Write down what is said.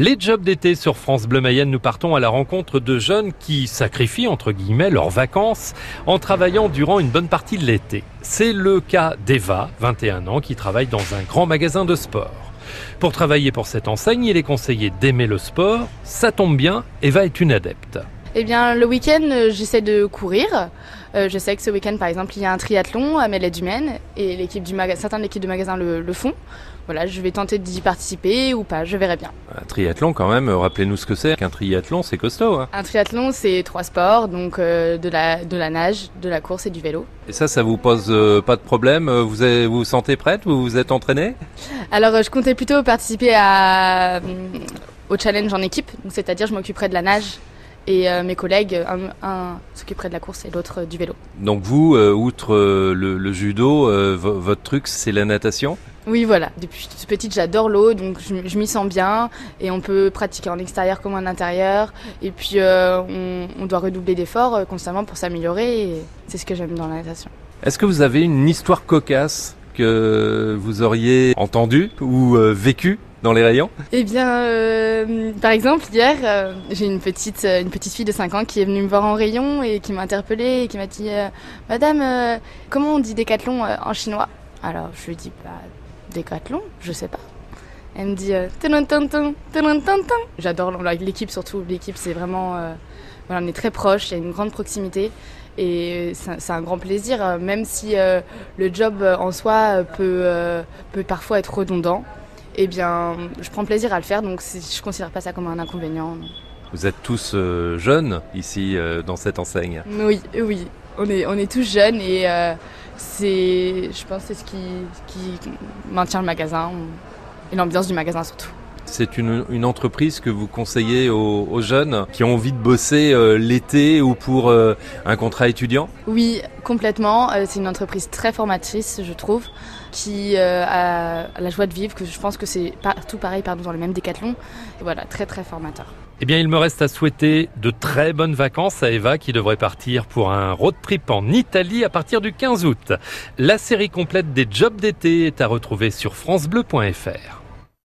Les jobs d'été sur France Bleu Mayenne, nous partons à la rencontre de jeunes qui sacrifient entre guillemets leurs vacances en travaillant durant une bonne partie de l'été. C'est le cas d'Eva, 21 ans, qui travaille dans un grand magasin de sport. Pour travailler pour cette enseigne, il est conseillé d'aimer le sport. Ça tombe bien, Eva est une adepte. Eh bien, le week-end, euh, j'essaie de courir. Euh, je sais que ce week-end, par exemple, il y a un triathlon à Mellet-du-Maine et l'équipe du certains de l'équipe de magasin le, le font. Voilà, je vais tenter d'y participer ou pas, je verrai bien. Un triathlon quand même, rappelez-nous ce que c'est. Qu'un triathlon, c'est costaud. hein. Un triathlon, c'est trois sports, donc euh, de, la, de la nage, de la course et du vélo. Et ça, ça vous pose euh, pas de problème? Euh, Vous avez- vous vous sentez prête? Vous vous êtes entraînée? Alors, euh, je comptais plutôt participer à, euh, au challenge en équipe, donc c'est-à-dire je m'occuperai de la nage et euh, mes collègues, un, un s'occuperait de la course et l'autre euh, du vélo. Donc vous, euh, outre le, le judo, vo- votre truc, c'est la natation? Oui, voilà. Depuis toute petite, j'adore l'eau, donc je, je m'y sens bien. Et on peut pratiquer en extérieur comme en intérieur. Et puis, on, on doit redoubler d'efforts constamment pour s'améliorer. Et c'est ce que j'aime dans la natation. Est-ce que vous avez une histoire cocasse que vous auriez entendue ou vécue? Dans les rayons Eh bien, euh, par exemple, hier, euh, j'ai une petite, euh, une petite fille de 5 ans qui est venue me voir en rayon et qui m'a interpellée et qui m'a dit Madame, comment on dit décathlon en chinois? Alors, je lui dis bah, Décathlon Je sais pas. Elle me dit. J'adore l'équipe surtout. L'équipe, c'est vraiment. voilà, on est très proches, il y a une grande proximité. Et c'est un grand plaisir, même si le job en soi peut parfois être redondant eh bien, je prends plaisir à le faire, donc je considère pas ça comme un inconvénient. Vous êtes tous euh, jeunes ici euh, dans cette enseigne. Oui, oui, on est, on est tous jeunes et euh, c'est, je pense, que c'est ce qui, qui maintient le magasin et l'ambiance du magasin surtout. C'est une, une entreprise que vous conseillez aux, aux jeunes qui ont envie de bosser euh, l'été ou pour euh, un contrat étudiant? Oui, complètement. Euh, c'est une entreprise très formatrice, je trouve, qui euh, a la joie de vivre. Que je pense que c'est partout pareil, pardon, dans le même décathlon. Et voilà, très très formateur. Eh bien, il me reste à souhaiter de très bonnes vacances à Eva qui devrait partir pour un road trip en Italie à partir du 15 août. La série complète des jobs d'été est à retrouver sur francebleu.fr.